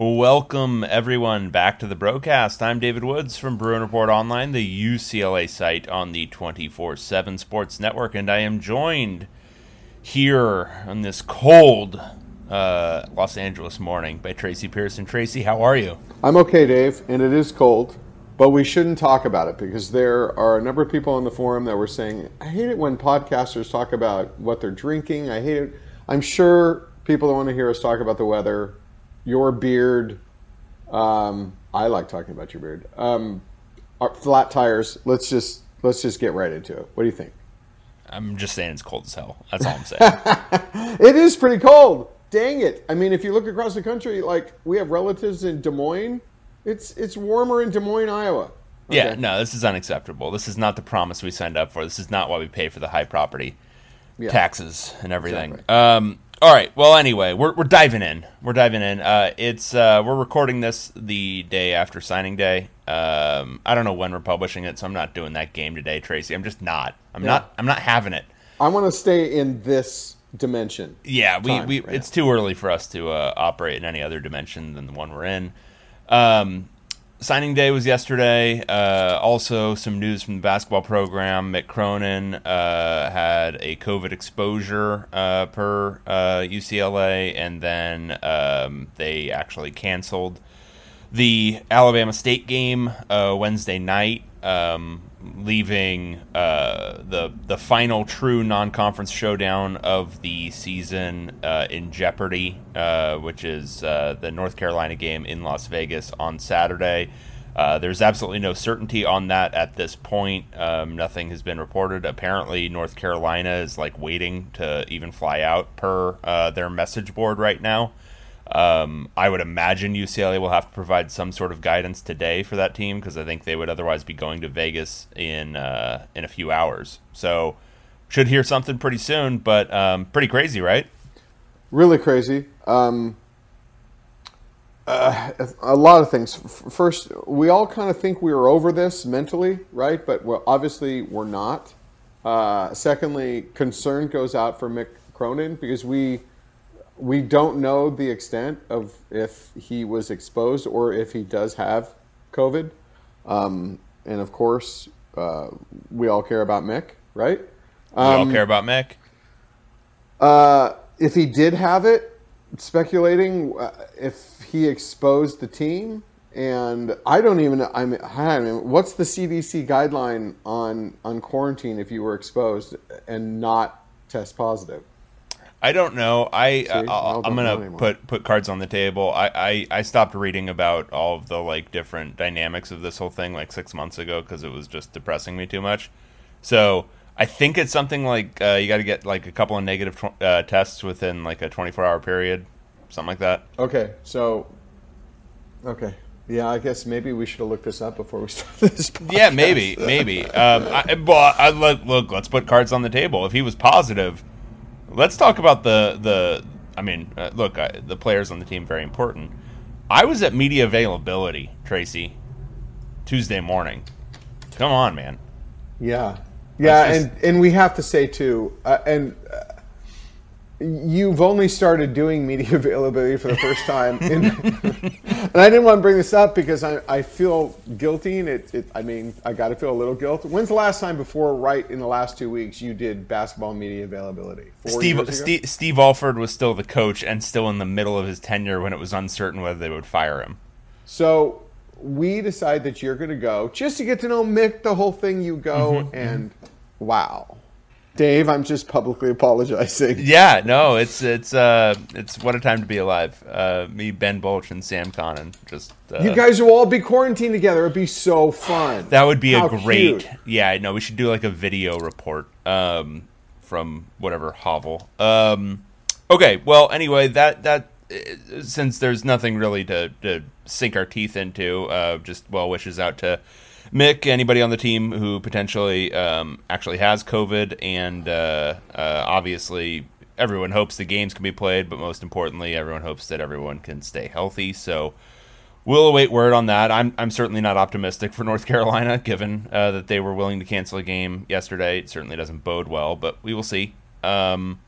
Welcome, everyone, back to the broadcast. I'm David Woods from Bruin Report Online, the UCLA site on the 24 7 Sports Network, and I am joined here on this cold uh, Los Angeles morning by Tracy Pearson. Tracy, how are you? I'm okay, Dave, and it is cold, but we shouldn't talk about it because there are a number of people on the forum that were saying, I hate it when podcasters talk about what they're drinking. I hate it. I'm sure people don't want to hear us talk about the weather your beard. Um, I like talking about your beard. Um, flat tires. Let's just let's just get right into it. What do you think? I'm just saying it's cold as hell. That's all I'm saying. it is pretty cold. Dang it! I mean, if you look across the country, like we have relatives in Des Moines, it's it's warmer in Des Moines, Iowa. Okay. Yeah, no, this is unacceptable. This is not the promise we signed up for. This is not why we pay for the high property yeah. taxes and everything. Exactly. Um, all right. Well, anyway, we're, we're diving in. We're diving in. Uh, it's uh, we're recording this the day after signing day. Um, I don't know when we're publishing it, so I'm not doing that game today, Tracy. I'm just not. I'm yeah. not. I'm not having it. I want to stay in this dimension. Yeah, we, we right it's now. too early for us to uh, operate in any other dimension than the one we're in. Um, signing day was yesterday. Uh, also, some news from the basketball program. Mick Cronin uh, had a COVID exposure uh, per UCLA, uh, and then um, they actually canceled the Alabama State game uh, Wednesday night. Um, leaving uh, the the final true non-conference showdown of the season uh, in jeopardy, uh, which is uh, the North Carolina game in Las Vegas on Saturday. Uh, there's absolutely no certainty on that at this point. Um, nothing has been reported. Apparently, North Carolina is like waiting to even fly out per uh, their message board right now. Um, I would imagine UCLA will have to provide some sort of guidance today for that team because I think they would otherwise be going to Vegas in uh, in a few hours. So should hear something pretty soon, but um, pretty crazy, right? Really crazy. Um, uh, a lot of things. First, we all kind of think we are over this mentally, right? But we're, obviously we're not. Uh, secondly, concern goes out for Mick Cronin because we we don't know the extent of if he was exposed or if he does have COVID. Um, and of course, uh, we all care about Mick, right? Um, we all um, care about Mick. Uh, if he did have it, speculating uh, if he exposed the team, and I don't even. I mean, I mean, what's the CDC guideline on on quarantine if you were exposed and not test positive? I don't know. I uh, I'm gonna put put cards on the table. I, I I stopped reading about all of the like different dynamics of this whole thing like six months ago because it was just depressing me too much. So I think it's something like uh, you got to get like a couple of negative tw- uh, tests within like a 24 hour period, something like that. Okay, so okay, yeah, I guess maybe we should have looked this up before we started this. Podcast. Yeah, maybe, maybe. um, I, well, I, look, look, let's put cards on the table. If he was positive Let's talk about the the. I mean, uh, look, I, the players on the team very important. I was at media availability, Tracy, Tuesday morning. Come on, man. Yeah, yeah, just... and and we have to say too, uh, and uh, you've only started doing media availability for the first time, in, and I didn't want to bring this up because I, I feel guilty, and it, it I mean I got to feel a little guilt. When's the last time before, right in the last two weeks, you did basketball media availability? Steve, Steve Steve Alford was still the coach and still in the middle of his tenure when it was uncertain whether they would fire him. So we decide that you're going to go just to get to know Mick. The whole thing, you go, mm-hmm. and wow Dave, I'm just publicly apologizing. Yeah, no, it's it's uh it's what a time to be alive. Uh, me, Ben Bolch, and Sam Connon. Just uh, you guys will all be quarantined together. It'd be so fun. That would be How a great. Cute. Yeah, no, we should do like a video report um, from whatever hovel. Um, okay, well, anyway, that that since there's nothing really to, to sink our teeth into, uh, just well wishes out to Mick, anybody on the team who potentially um, actually has COVID, and uh, uh, obviously everyone hopes the games can be played, but most importantly, everyone hopes that everyone can stay healthy. So we'll await word on that. I'm I'm certainly not optimistic for North Carolina, given uh, that they were willing to cancel a game yesterday. It certainly doesn't bode well, but we will see. Um,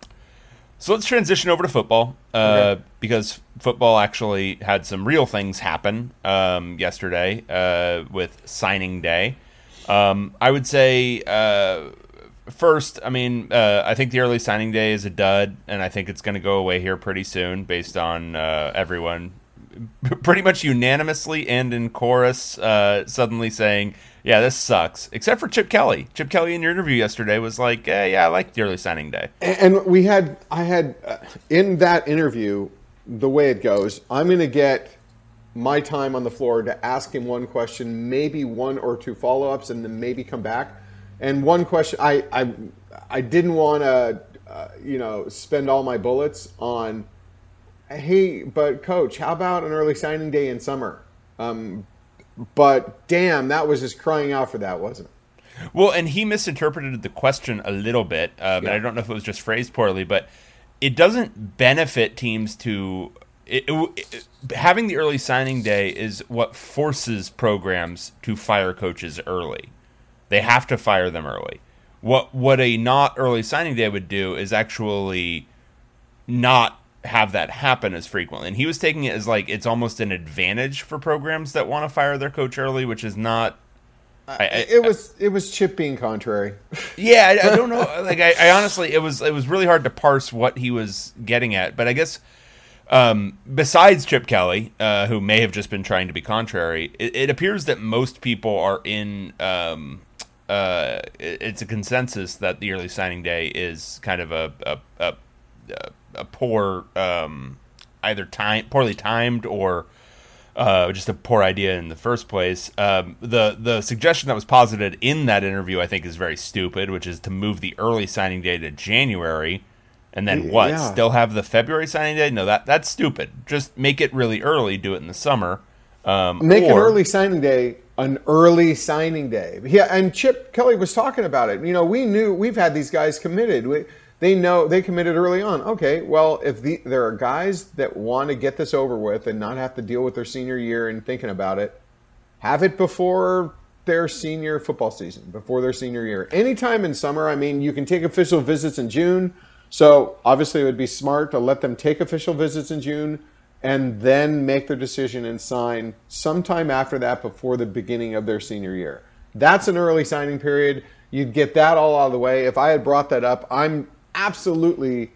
So let's transition over to football uh, okay. because football actually had some real things happen um, yesterday uh, with signing day. Um, I would say uh, first, I mean, uh, I think the early signing day is a dud, and I think it's going to go away here pretty soon based on uh, everyone pretty much unanimously and in chorus uh, suddenly saying yeah, this sucks. Except for Chip Kelly. Chip Kelly in your interview yesterday was like, eh, yeah, I like the early signing day. And we had, I had, uh, in that interview, the way it goes, I'm going to get my time on the floor to ask him one question, maybe one or two follow ups, and then maybe come back. And one question, I, I, I didn't want to, uh, you know, spend all my bullets on, hey, but coach, how about an early signing day in summer? Um, but damn, that was just crying out for that, wasn't it? Well, and he misinterpreted the question a little bit, um, yeah. and I don't know if it was just phrased poorly, but it doesn't benefit teams to. It, it, it, having the early signing day is what forces programs to fire coaches early. They have to fire them early. What what a not early signing day would do is actually not have that happen as frequently. And he was taking it as like it's almost an advantage for programs that want to fire their coach early, which is not. I, I, it was it was Chip being contrary. Yeah, I, I don't know. Like I, honestly, it was it was really hard to parse what he was getting at. But I guess um, besides Chip Kelly, uh, who may have just been trying to be contrary, it, it appears that most people are in. Um, uh, it's a consensus that the early signing day is kind of a, a, a, a a poor um, either time poorly timed or uh, just a poor idea in the first place. Um, the the suggestion that was posited in that interview, I think, is very stupid, which is to move the early signing day to January, and then what? Yeah. Still have the February signing day? No, that that's stupid. Just make it really early. Do it in the summer. Um, make or, an early signing day an early signing day. Yeah, and Chip Kelly was talking about it. You know, we knew we've had these guys committed. We, they know they committed early on. Okay, well, if the, there are guys that want to get this over with and not have to deal with their senior year and thinking about it, have it before their senior football season, before their senior year. Anytime in summer, I mean, you can take official visits in June. So obviously, it would be smart to let them take official visits in June and then make their decision and sign sometime after that before the beginning of their senior year. That's an early signing period. You'd get that all out of the way. If I had brought that up, I'm absolutely,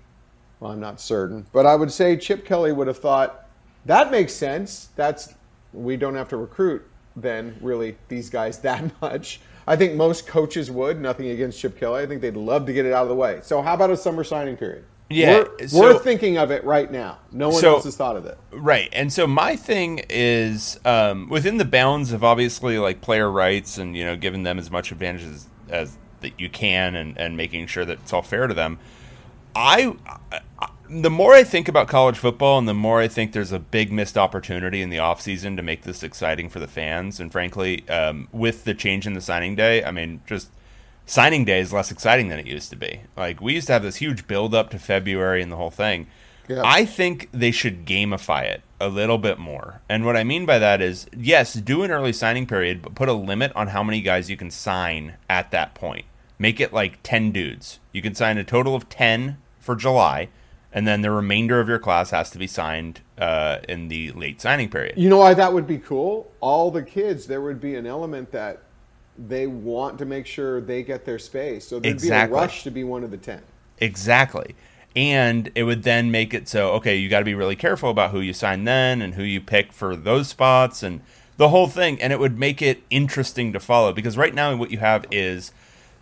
well, I'm not certain, but I would say Chip Kelly would have thought that makes sense. That's we don't have to recruit then really these guys that much. I think most coaches would. Nothing against Chip Kelly. I think they'd love to get it out of the way. So how about a summer signing period? Yeah, we're, so, we're thinking of it right now. No one so, else has thought of it. Right, and so my thing is um, within the bounds of obviously like player rights and you know giving them as much advantage as, as that you can and, and making sure that it's all fair to them. I, I, the more I think about college football and the more I think there's a big missed opportunity in the offseason to make this exciting for the fans. And frankly, um, with the change in the signing day, I mean, just signing day is less exciting than it used to be. Like we used to have this huge build up to February and the whole thing. Yeah. I think they should gamify it a little bit more. And what I mean by that is, yes, do an early signing period, but put a limit on how many guys you can sign at that point. Make it like 10 dudes. You can sign a total of 10 for July, and then the remainder of your class has to be signed uh, in the late signing period. You know why that would be cool? All the kids, there would be an element that they want to make sure they get their space. So there'd exactly. be a rush to be one of the 10. Exactly. And it would then make it so, okay, you got to be really careful about who you sign then and who you pick for those spots and the whole thing. And it would make it interesting to follow because right now what you have is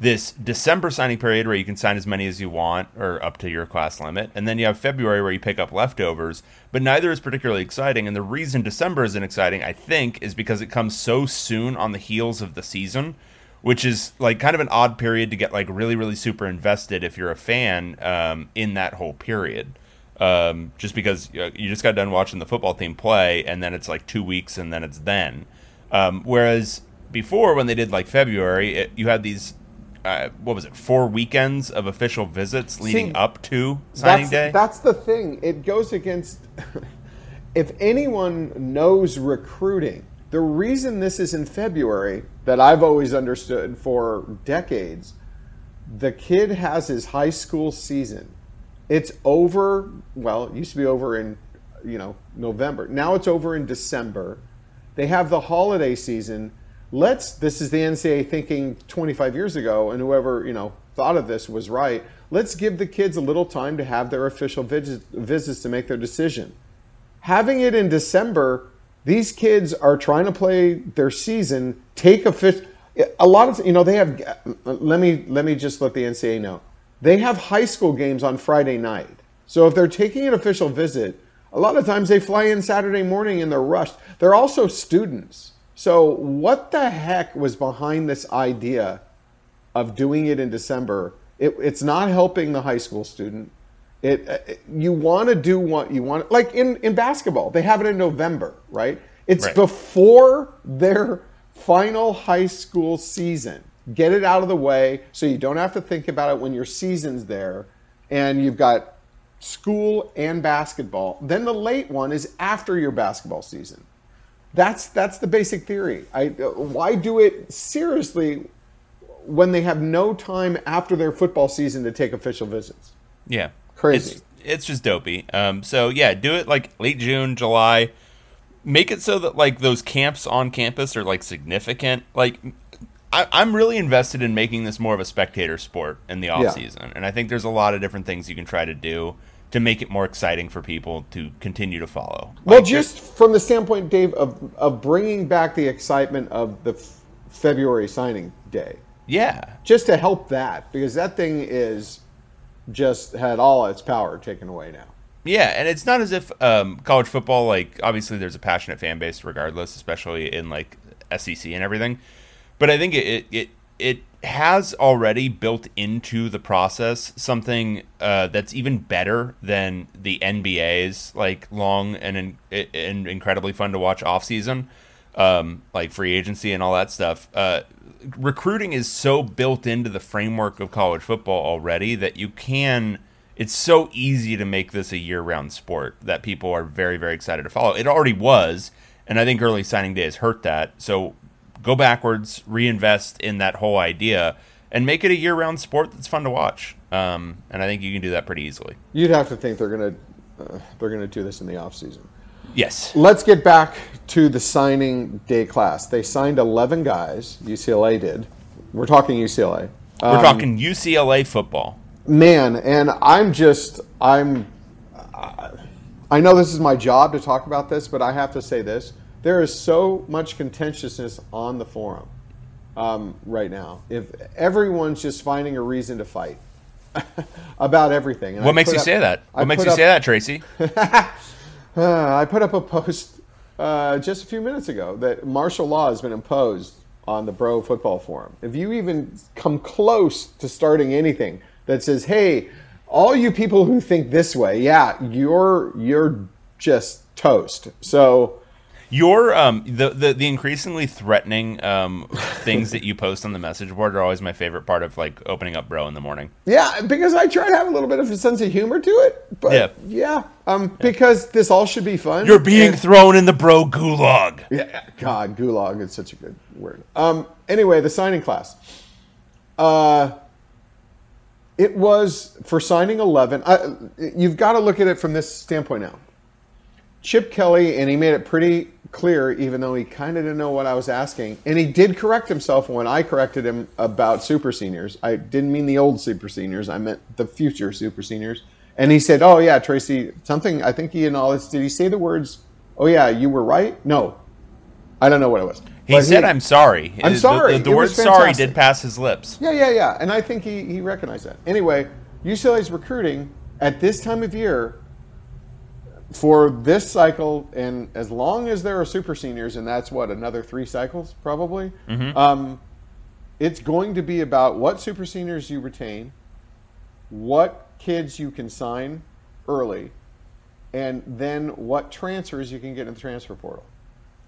this December signing period where you can sign as many as you want or up to your class limit. And then you have February where you pick up leftovers, but neither is particularly exciting. And the reason December isn't exciting, I think, is because it comes so soon on the heels of the season, which is like kind of an odd period to get like really, really super invested if you're a fan um, in that whole period. Um, just because you just got done watching the football team play and then it's like two weeks and then it's then. Um, whereas before, when they did like February, it, you had these uh, what was it four weekends of official visits leading See, up to signing that's, day that's the thing it goes against if anyone knows recruiting the reason this is in february that i've always understood for decades the kid has his high school season It's over. Well, it used to be over in, you know, November. Now it's over in December. They have the holiday season. Let's. This is the NCAA thinking 25 years ago, and whoever you know thought of this was right. Let's give the kids a little time to have their official visits, visits to make their decision. Having it in December, these kids are trying to play their season. Take a. A lot of you know they have. Let me let me just let the NCAA know they have high school games on Friday night. So if they're taking an official visit, a lot of times they fly in Saturday morning and they're rushed. They're also students. So what the heck was behind this idea of doing it in December? It, it's not helping the high school student. It, it you want to do what you want. Like in, in basketball, they have it in November, right? It's right. before their final high school season get it out of the way so you don't have to think about it when your season's there and you've got school and basketball. Then the late one is after your basketball season. That's that's the basic theory. I why do it seriously when they have no time after their football season to take official visits? Yeah, crazy. It's, it's just dopey. Um, so yeah, do it like late June, July. Make it so that like those camps on campus are like significant. Like I, am really invested in making this more of a spectator sport in the off yeah. season, and I think there's a lot of different things you can try to do to make it more exciting for people to continue to follow. Well, like just from the standpoint, Dave, of of bringing back the excitement of the f- February signing day. Yeah, just to help that because that thing is just had all its power taken away now. Yeah, and it's not as if um, college football, like obviously, there's a passionate fan base regardless, especially in like SEC and everything. But I think it it it has already built into the process something uh, that's even better than the NBA's like long and and incredibly fun to watch off season, um, like free agency and all that stuff. Uh, recruiting is so built into the framework of college football already that you can. It's so easy to make this a year-round sport that people are very, very excited to follow. It already was, and I think early signing day has hurt that. So go backwards, reinvest in that whole idea, and make it a year-round sport that's fun to watch. Um, and I think you can do that pretty easily. You'd have to think they're gonna uh, they're gonna do this in the off season. Yes. Let's get back to the signing day class. They signed 11 guys. UCLA did. We're talking UCLA. We're um, talking UCLA football. Man, and I'm just I'm. I know this is my job to talk about this, but I have to say this there is so much contentiousness on the forum um, right now. If everyone's just finding a reason to fight about everything. And what I makes you up, say that? What I makes you up, say that, Tracy? uh, I put up a post uh, just a few minutes ago that martial law has been imposed on the Bro Football Forum. If you even come close to starting anything that says, "Hey, all you people who think this way, yeah, you're you're just toast." So your um the, the the increasingly threatening um things that you post on the message board are always my favorite part of like opening up bro in the morning. Yeah, because I try to have a little bit of a sense of humor to it. But yeah, yeah, um, yeah. because this all should be fun. You're being and, thrown in the bro gulag. Yeah, God, gulag is such a good word. Um, anyway, the signing class. Uh, it was for signing eleven. I, you've got to look at it from this standpoint now. Chip Kelly, and he made it pretty clear, even though he kind of didn't know what I was asking. And he did correct himself when I corrected him about super seniors. I didn't mean the old super seniors, I meant the future super seniors. And he said, Oh, yeah, Tracy, something, I think he acknowledged. Did he say the words, Oh, yeah, you were right? No. I don't know what it was. He but said, he, "I'm sorry." I'm sorry. The, the, the word "sorry" did pass his lips. Yeah, yeah, yeah. And I think he, he recognized that. Anyway, UCLA's recruiting at this time of year for this cycle, and as long as there are super seniors, and that's what another three cycles probably, mm-hmm. um, it's going to be about what super seniors you retain, what kids you can sign early, and then what transfers you can get in the transfer portal.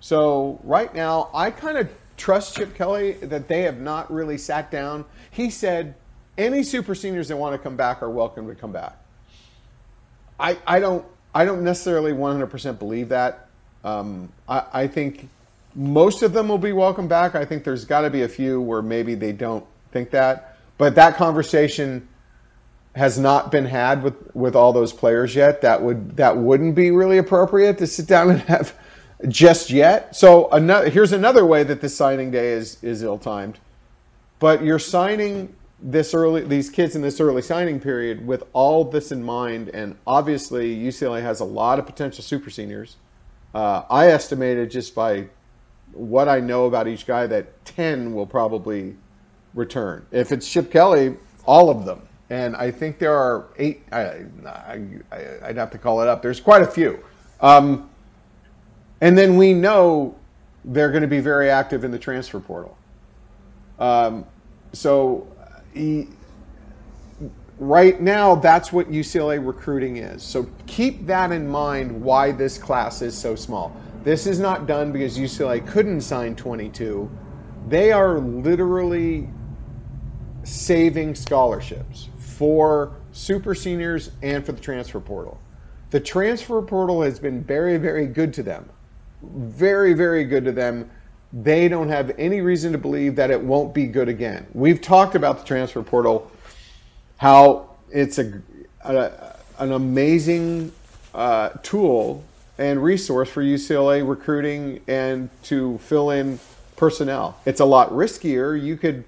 So right now, I kind of trust Chip Kelly that they have not really sat down. He said any super seniors that want to come back are welcome to come back. I, I don't I don't necessarily 100% believe that. Um, I, I, think most of them will be welcome back. I think there's got to be a few where maybe they don't think that. But that conversation has not been had with with all those players yet. That would that wouldn't be really appropriate to sit down and have just yet. So another here's another way that this signing day is is ill timed. But you're signing this early these kids in this early signing period with all this in mind, and obviously UCLA has a lot of potential super seniors. Uh, I estimated just by what I know about each guy that ten will probably return. If it's Chip Kelly, all of them and I think there are eight. I, I, would have to call it up. There's quite a few, um, and then we know they're going to be very active in the transfer portal. Um, so, right now, that's what UCLA recruiting is. So keep that in mind. Why this class is so small. This is not done because UCLA couldn't sign 22. They are literally saving scholarships for super seniors and for the transfer portal. The transfer portal has been very, very good to them. Very, very good to them. They don't have any reason to believe that it won't be good again. We've talked about the transfer portal, how it's a, a an amazing uh, tool and resource for UCLA recruiting and to fill in personnel. It's a lot riskier. You could,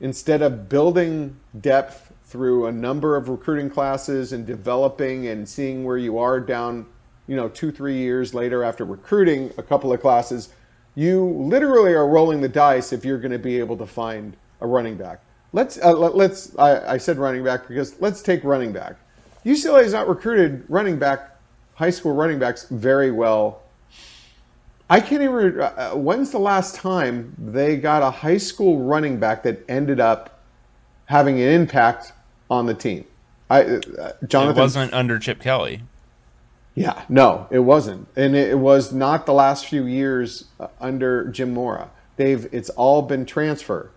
instead of building depth through a number of recruiting classes and developing and seeing where you are down, you know, two, three years later after recruiting a couple of classes, you literally are rolling the dice if you're going to be able to find a running back. Let's uh, let, us I, I, said running back because let's take running back. UCLA has not recruited running back, high school running backs very well. I can't even. Uh, when's the last time they got a high school running back that ended up having an impact on the team. I uh, Jonathan it wasn't under Chip Kelly. Yeah, no, it wasn't, and it was not the last few years uh, under Jim Mora. They've it's all been transfer.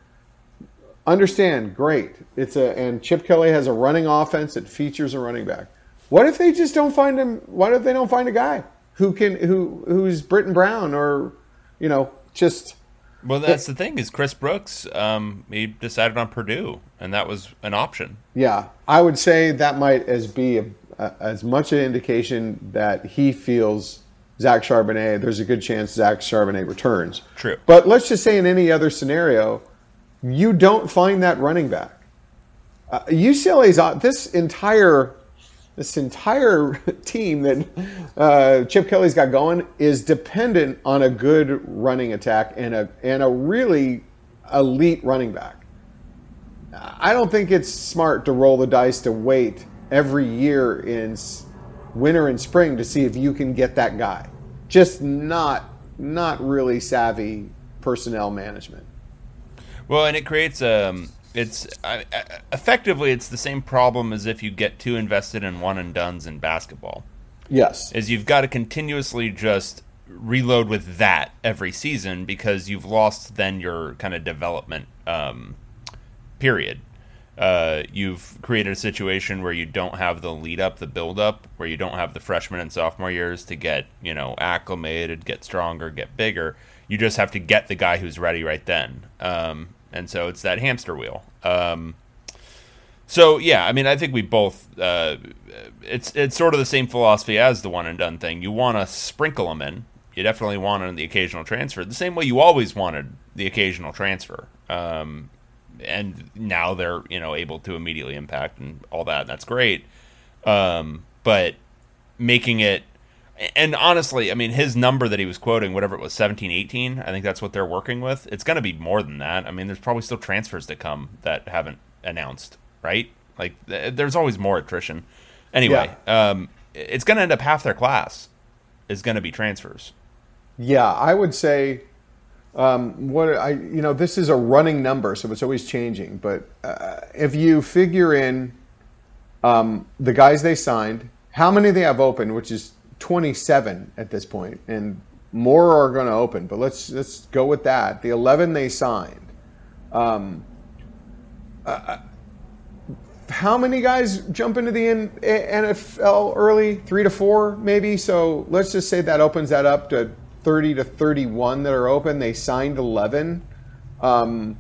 Understand, great. It's a and Chip Kelly has a running offense that features a running back. What if they just don't find him? What if they don't find a guy who can who who's Brittain Brown or you know just well, that's the thing is Chris Brooks. Um, he decided on Purdue, and that was an option. Yeah, I would say that might as be a, as much an indication that he feels Zach Charbonnet. There's a good chance Zach Charbonnet returns. True. But let's just say in any other scenario, you don't find that running back. Uh, UCLA's uh, this entire this entire team that uh, Chip Kelly's got going is dependent on a good running attack and a and a really elite running back. I don't think it's smart to roll the dice to wait every year in winter and spring to see if you can get that guy. Just not not really savvy personnel management. Well, and it creates um it's uh, effectively it's the same problem as if you get too invested in one and dones in basketball. Yes, is you've got to continuously just reload with that every season because you've lost then your kind of development um, period. Uh, you've created a situation where you don't have the lead up, the build up, where you don't have the freshman and sophomore years to get you know acclimated, get stronger, get bigger. You just have to get the guy who's ready right then. Um, and so it's that hamster wheel. Um, so yeah, I mean, I think we both. Uh, it's it's sort of the same philosophy as the one and done thing. You want to sprinkle them in. You definitely wanted the occasional transfer, the same way you always wanted the occasional transfer. Um, and now they're you know able to immediately impact and all that. And that's great. Um, but making it and honestly, I mean, his number that he was quoting, whatever it was, 17, 18, I think that's what they're working with. It's going to be more than that. I mean, there's probably still transfers to come that haven't announced, right? Like, there's always more attrition. Anyway, yeah. um, it's going to end up half their class is going to be transfers. Yeah, I would say um, what I you know this is a running number, so it's always changing. But uh, if you figure in um, the guys they signed, how many they have open, which is 27 at this point, and more are going to open. But let's let's go with that. The 11 they signed. Um, uh, uh how many guys jump into the NFL early? Three to four, maybe. So let's just say that opens that up to 30 to 31 that are open. They signed 11. Um,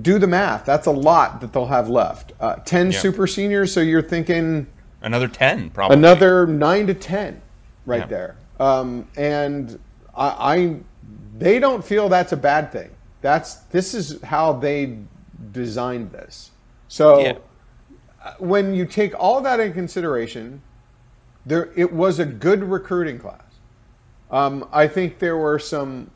do the math. That's a lot that they'll have left. Uh, ten Yeah. super seniors, so you're thinking Another ten, probably. another nine to ten right Yeah. there. Um, and I, I, they don't feel that's a bad thing. That's this is how they designed this. So Yeah. uh, when you take all that in consideration, there it was a good recruiting class. Um, I think there were some.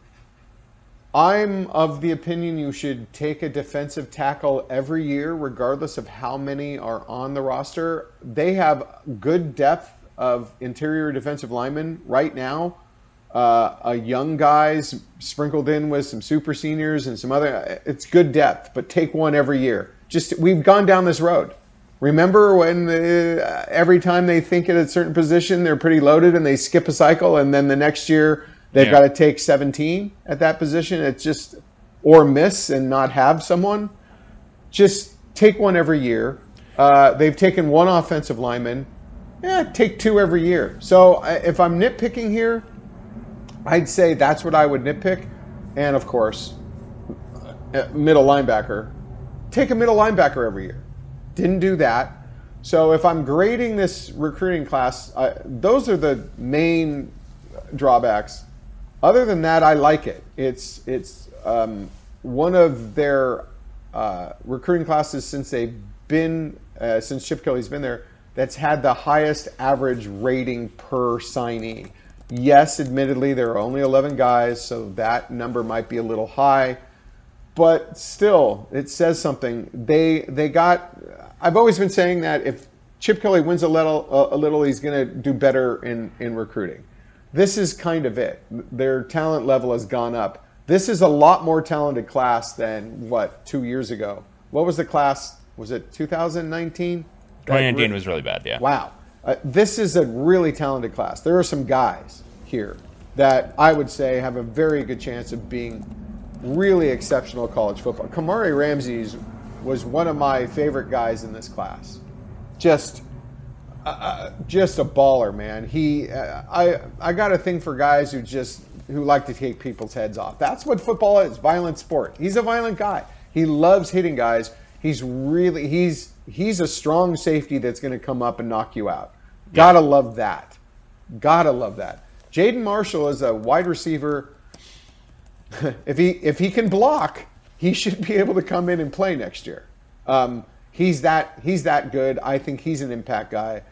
I'm of the opinion you should take a defensive tackle every year, regardless of how many are on the roster. They have good depth of interior defensive linemen right now. Uh, a young guys sprinkled in with some super seniors and some other. It's good depth, but take one every year. Just we've gone down this road. Remember when uh, every time they think at a certain position they're pretty loaded and they skip a cycle, and then the next year they've Yeah. got to take 17 at that position. It's just or miss and not have someone. Just take one every year. Uh, they've taken one offensive lineman. Yeah, take two every year. So if I'm nitpicking here, I'd say that's what I would nitpick. And of course, uh, middle linebacker. Take a middle linebacker every year. Didn't do that. So if I'm grading this recruiting class, I, those are the main drawbacks. Other than that, I like it. It's it's um, one of their uh, recruiting classes since they've been uh, since Chip Kelly's been there that's had the highest average rating per signee. Yes, admittedly, there are only 11 guys, so that number might be a little high but still, it says something. They they got. I've always been saying that if Chip Kelly wins a little, a, little, he's going to do better in in recruiting. This is kind of it. Their talent level has gone up. This is a lot more talented class than what two years ago. What was the class? Was it 2019? 2019 was really bad. Yeah. Wow. Uh, this is a really talented class. There are some guys here that I would say have a very good chance of being really exceptional college football. Kamari Ramsey's was one of my favorite guys in this class. Just uh, just a baller, man. He, uh, I, I got a thing for guys who just who like to take people's heads off. That's what football is, violent sport. He's a violent guy. He loves hitting guys. He's really he's he's a strong safety that's going to come up and knock you out. Gotta love that. Gotta love that. Jaden Marshall is a wide receiver. if he if he can block, he should be able to come in and play next year. Um, he's that he's that good. I think he's an impact guy.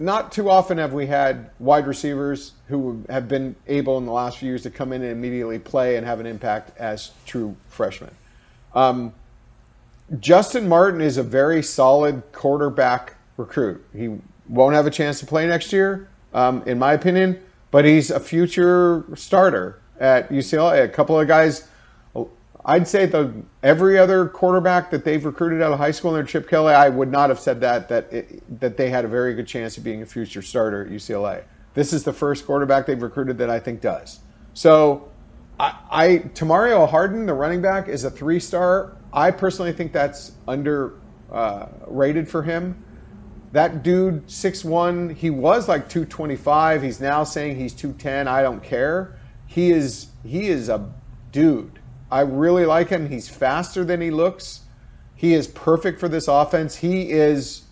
Not too often have we had wide receivers who have been able in the last few years to come in and immediately play and have an impact as true freshmen. Um, Justin Martin is a very solid quarterback recruit. He won't have a chance to play next year, um, in my opinion, but he's a future starter at UCLA. A couple of guys, I'd say the every other quarterback that they've recruited out of high school under Chip Kelly, I would not have said that that it, that they had a very good chance of being a future starter at UCLA. This is the first quarterback they've recruited that I think does. So, I, I Tomarion Harden, the running back, is a three star. I personally think that's underrated uh, for him. That dude, 6'1", he was like 225. He's now saying he's 210. I don't care. He is he is a dude. I really like him. He's faster than he looks. He is perfect for this offense. He is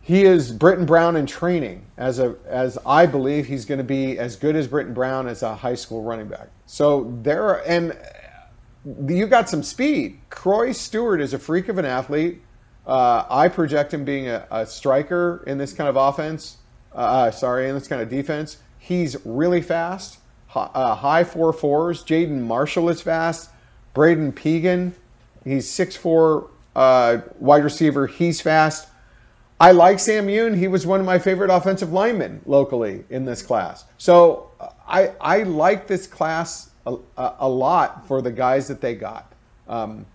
he is Brittain Brown in training as a as I believe he's going to be as good as Brittain Brown as a high school running back. So there are and you got some speed. Croy Stewart is a freak of an athlete. Uh, I project him being a, a, striker in this kind of offense. Uh, sorry, in this kind of defense. He's really fast, uh, high four fours. Jaden Marshall is fast. Braden Pegan, he's six uh, wide receiver. He's fast. I like Sam Yoon. He was one of my favorite offensive linemen locally in this class. So I I like this class a, a lot for the guys that they got. Um,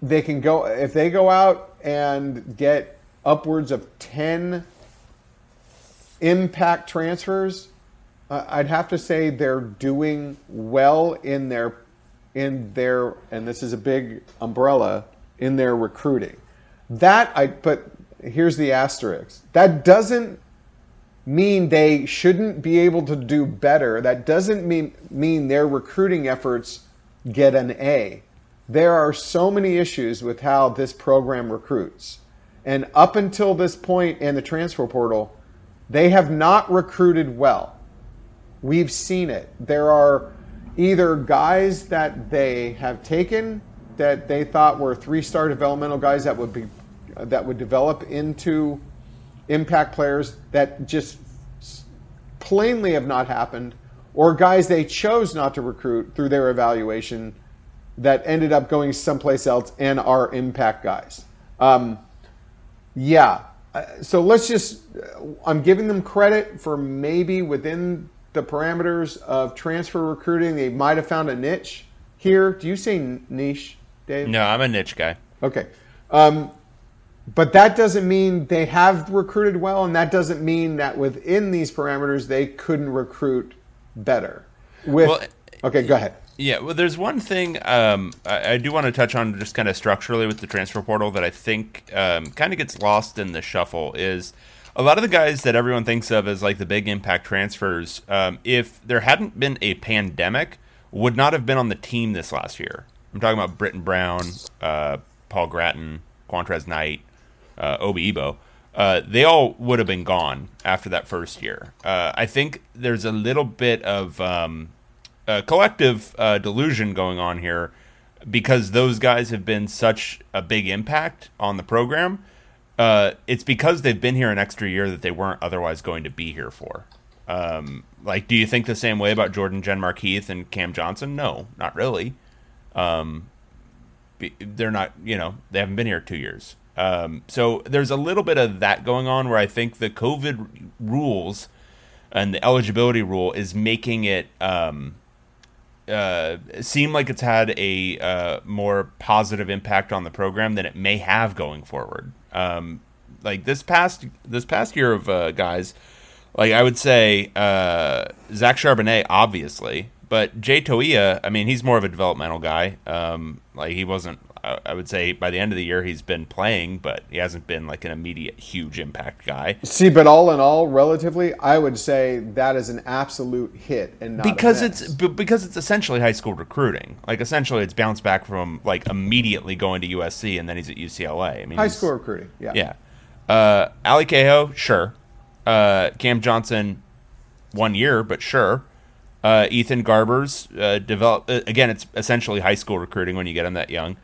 they can go if they go out and get upwards of 10 impact transfers i'd have to say they're doing well in their in their and this is a big umbrella in their recruiting that i but here's the asterisk that doesn't mean they shouldn't be able to do better that doesn't mean mean their recruiting efforts get an a there are so many issues with how this program recruits. And up until this point in the transfer portal, they have not recruited well. We've seen it. There are either guys that they have taken that they thought were three-star developmental guys that would be that would develop into impact players that just plainly have not happened, or guys they chose not to recruit through their evaluation that ended up going someplace else and are impact guys. Um, yeah. Uh, so let's just, I'm giving them credit for maybe within the parameters of transfer recruiting, they might have found a niche here. Do you say niche, Dave? No, I'm a niche guy. Okay. Um, but that doesn't mean they have recruited well, and that doesn't mean that within these parameters they couldn't recruit better. With well, okay, go ahead. Yeah, well, there's one thing um, I, I, do want to touch on just kind of structurally with the transfer portal that I think um, kind of gets lost in the shuffle is a lot of the guys that everyone thinks of as like the big impact transfers. Um, if there hadn't been a pandemic, would not have been on the team this last year. I'm talking about Brittain Brown, uh, Paul Grattan, Qwuantrezz Knight, uh, Obi Eboh. Uh, they all would have been gone after that first year. Uh, I think there's a little bit of um, a collective uh, delusion going on here because those guys have been such a big impact on the program. Uh, it's because they've been here an extra year that they weren't otherwise going to be here for. Um, like, do you think the same way about Jordan Genmark and Cam Johnson? No, not really. Um, they're not, you know, they haven't been here two years. Um, so there's a little bit of that going on where I think the COVID rules and the eligibility rule is making it um, uh, seem like it's had a uh, more positive impact on the program than it may have going forward. Um, like this past this past year of uh, guys, like I would say uh, Zach Charbonnet, obviously, but Jay Toia, I mean, he's more of a developmental guy. Um, like he wasn't I would say by the end of the year he's been playing, but he hasn't been like an immediate huge impact guy. See, but all in all, relatively, I would say that is an absolute hit, and because it's because it's essentially high school recruiting. Like essentially, it's bounced back from like immediately going to USC, and then he's at UCLA. I mean, high school recruiting, yeah, yeah. Uh, Ale Kaho, sure. Uh, Cam Johnson, one year, but sure. Uh, Ethan Garbers uh, develop uh, again. It's essentially high school recruiting when you get him that young.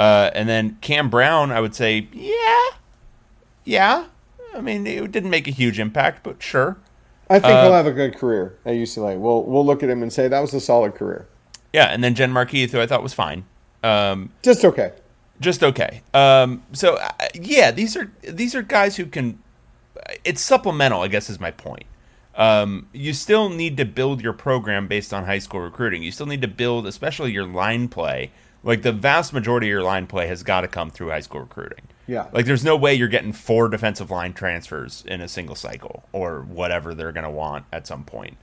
Uh, and then Cam Brown, I would say, yeah, yeah. I mean, it didn't make a huge impact, but sure. I think uh, he'll have a good career at UCLA. We'll we'll look at him and say that was a solid career. Yeah, and then Genmark Heath, who I thought was fine. Um, just okay. Just okay. Um, so uh, yeah, these are these are guys who can. It's supplemental, I guess, is my point. Um, you still need to build your program based on high school recruiting. You still need to build, especially your line play, like the vast majority of your line play has got to come through high school recruiting. Yeah. Like there's no way you're getting four defensive line transfers in a single cycle or whatever they're going to want at some point.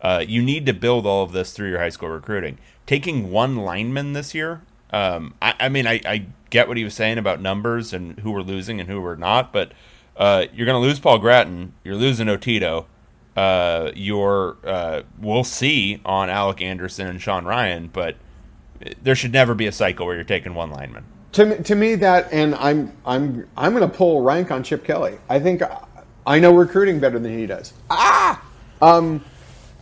Uh, you need to build all of this through your high school recruiting. Taking one lineman this year, um, I, I, mean, I, I, get what he was saying about numbers and who we're losing and who we're not, but uh, you're going to lose Paul Grattan. You're losing Otito. Uh, you're, uh, we'll see on Alec Anderson and Sean Rhyan, but – there should never be a cycle where you're taking one lineman. To me, to me that, and I'm I'm I'm going to pull rank on Chip Kelly. I think I know recruiting better than he does. Ah, um,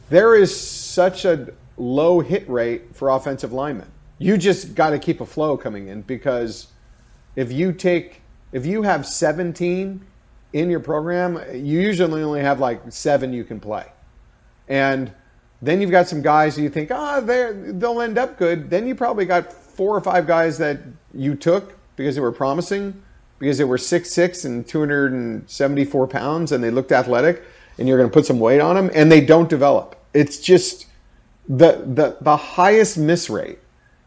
there is such a low hit rate for offensive linemen. You just got to keep a flow coming in because if you take if you have 17 in your program, you usually only have like seven you can play, and then you've got some guys you think, ah, oh, they'll end up good. Then you probably got four or five guys that you took because they were promising, because they were six six and 274 pounds and they looked athletic, and you're going to put some weight on them, and they don't develop. It's just the, the, the highest miss rate.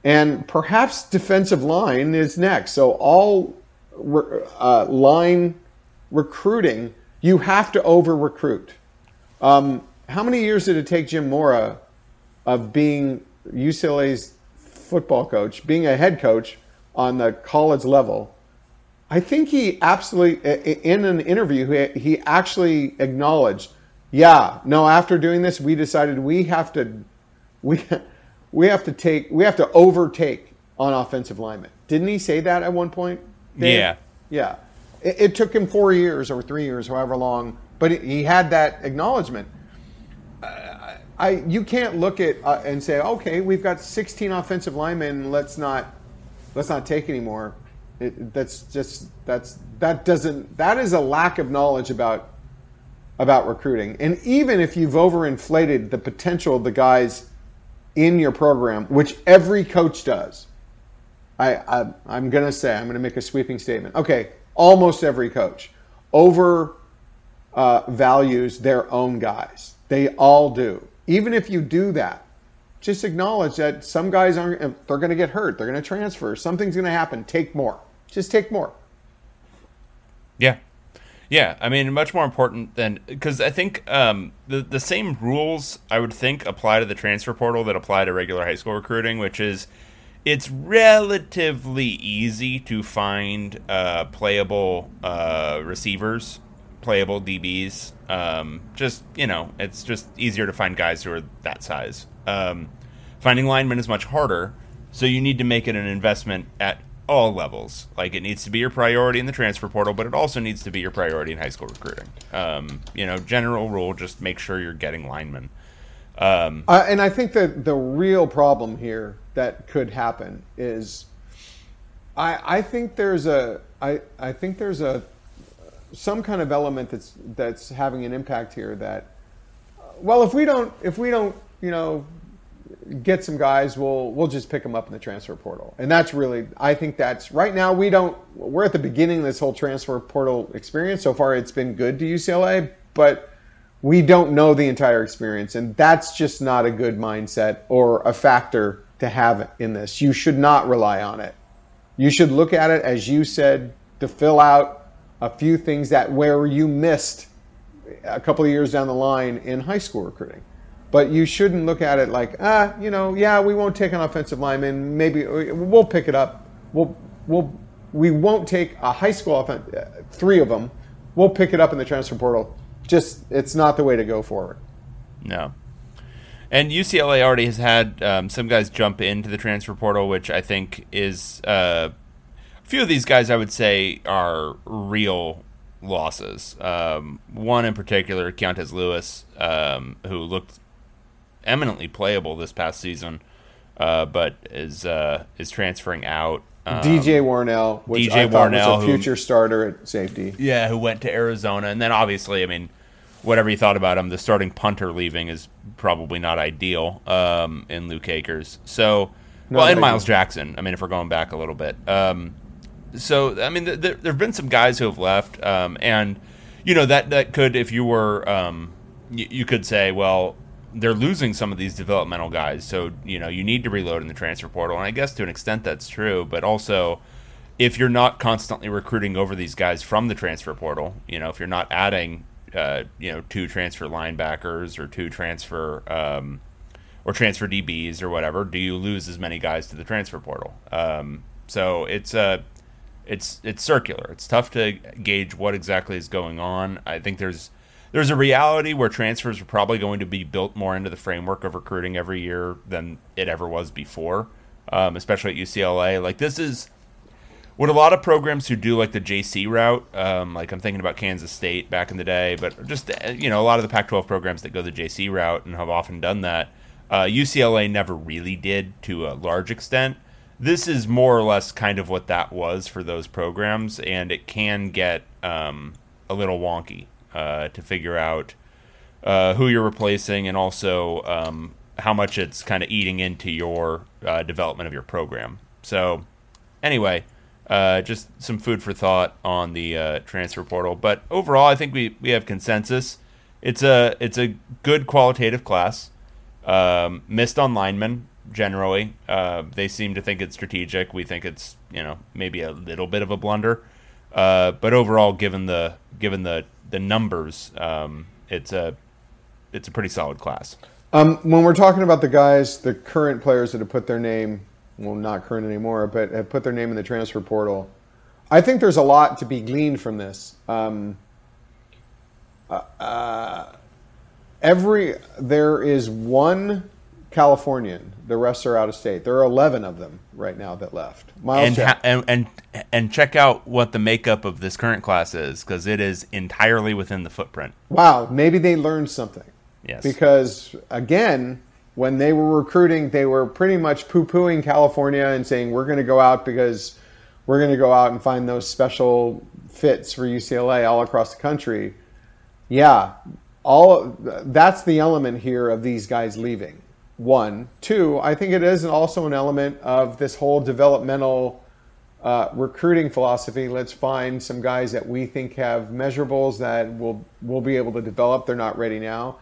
And perhaps defensive line is next. So all uh, line recruiting, you have to over recruit. Um, how many years did it take Jim Mora of being UCLA's football coach, being a head coach on the college level? I think he absolutely, in an interview, he actually acknowledged, yeah, no, after doing this, we decided we have to, we, we have to take, we have to overtake on offensive linemen. Didn't he say that at one point? Dave? Yeah. Yeah. It, it, took him four years or three years, however long, but he had that acknowledgement. I, you can't look at uh, and say, okay, we've got 16 offensive linemen. Let's not let's not take anymore. It, that's just that's that doesn't that is a lack of knowledge about about recruiting. And even if you've overinflated the potential of the guys in your program, which every coach does, I, I am gonna say I'm gonna make a sweeping statement. Okay, almost every coach over uh, values their own guys. They all do. Even if you do that, just acknowledge that some guys aren't. They're going to get hurt. They're going to transfer. Something's going to happen. Take more. Just take more. Yeah, yeah. I mean, much more important than because I think um, the the same rules I would think apply to the transfer portal that apply to regular high school recruiting, which is it's relatively easy to find uh, playable uh, receivers, playable DBs. Um, just you know, it's just easier to find guys who are that size. Um, finding linemen is much harder, so you need to make it an investment at all levels. Like it needs to be your priority in the transfer portal, but it also needs to be your priority in high school recruiting. Um, you know, general rule: just make sure you're getting linemen. Um, uh, and I think that the real problem here that could happen is, I I think there's a I I think there's a some kind of element that's that's having an impact here that, well, if we don't if we don't you know get some guys, we'll we'll just pick them up in the transfer portal, and that's really I think that's right now we don't we're at the beginning of this whole transfer portal experience. So far, it's been good to UCLA, but we don't know the entire experience, and that's just not a good mindset or a factor to have in this. You should not rely on it. You should look at it as you said to fill out a few things that where you missed a couple of years down the line in high school recruiting. But you shouldn't look at it like, ah, you know, yeah, we won't take an offensive lineman. Maybe we'll pick it up. We'll we'll we won't take a high school offense, three of them. We'll pick it up in the transfer portal just it's not the way to go forward. No. And UCLA already has had um, some guys jump into the transfer portal, which I think is uh, few of these guys I would say are real losses. Um, one in particular, Keontez Lewis, um, who looked eminently playable this past season, uh, but is uh, is transferring out. Um, DJ Warnell, which DJ I Warnell, was a future who, starter at safety. Yeah, who went to Arizona, and then obviously, I mean, whatever you thought about him, the starting punter leaving is probably not ideal um, in Luke Akers. So, no, well, and Miles Jackson. I mean, if we're going back a little bit. Um, so, I mean, th- th- there have been some guys who have left, um, and you know that that could, if you were, um, y- you could say, well, they're losing some of these developmental guys. So, you know, you need to reload in the transfer portal. And I guess to an extent that's true, but also if you're not constantly recruiting over these guys from the transfer portal, you know, if you're not adding uh, you know, two transfer linebackers or two transfer um, or transfer DBs or whatever, do you lose as many guys to the transfer portal? Um, so it's a it's it's circular. It's tough to gauge what exactly is going on. I think there's there's a reality where transfers are probably going to be built more into the framework of recruiting every year than it ever was before, um, especially at UCLA. Like this is what a lot of programs who do like the JC route, um, like I'm thinking about Kansas State back in the day, but just uh, you know a lot of the Pac-12 programs that go the JC route and have often done that. Uh, UCLA never really did to a large extent. This is more or less kind of what that was for those programs, and it can get um, a little wonky uh, to figure out uh, who you're replacing and also um, how much it's kind of eating into your uh, development of your program. So, anyway, uh, just some food for thought on the uh, transfer portal. But overall, I think we, we have consensus. It's a it's a good qualitative class. Um, missed on linemen generally. Uh, they seem to think it's strategic. We think it's you know maybe a little bit of a blunder. but overall, given the given the the numbers, um, it's a it's a pretty solid class. Um, when we're talking about the guys, the current players that have put their name, well, not current anymore, but have put their name in the transfer portal, I think there's a lot to be gleaned from this. Um, uh, uh, every there is one Californian. The rest are out of state. There are 11 of them right now that left. Miles and, ha- and and and check out what the makeup of this current class is because it is entirely within the footprint. Wow, maybe they learned something. Yes. Because again, when they were recruiting, they were pretty much poo-pooing California and saying we're going to go out because we're going to go out and find those special fits for UCLA all across the country. Yeah, all that's the element here of these guys leaving. One, two. I think it is also an element of this whole developmental uh, recruiting philosophy. Let's find some guys that we think have measurables that will will be able to develop. They're not ready now,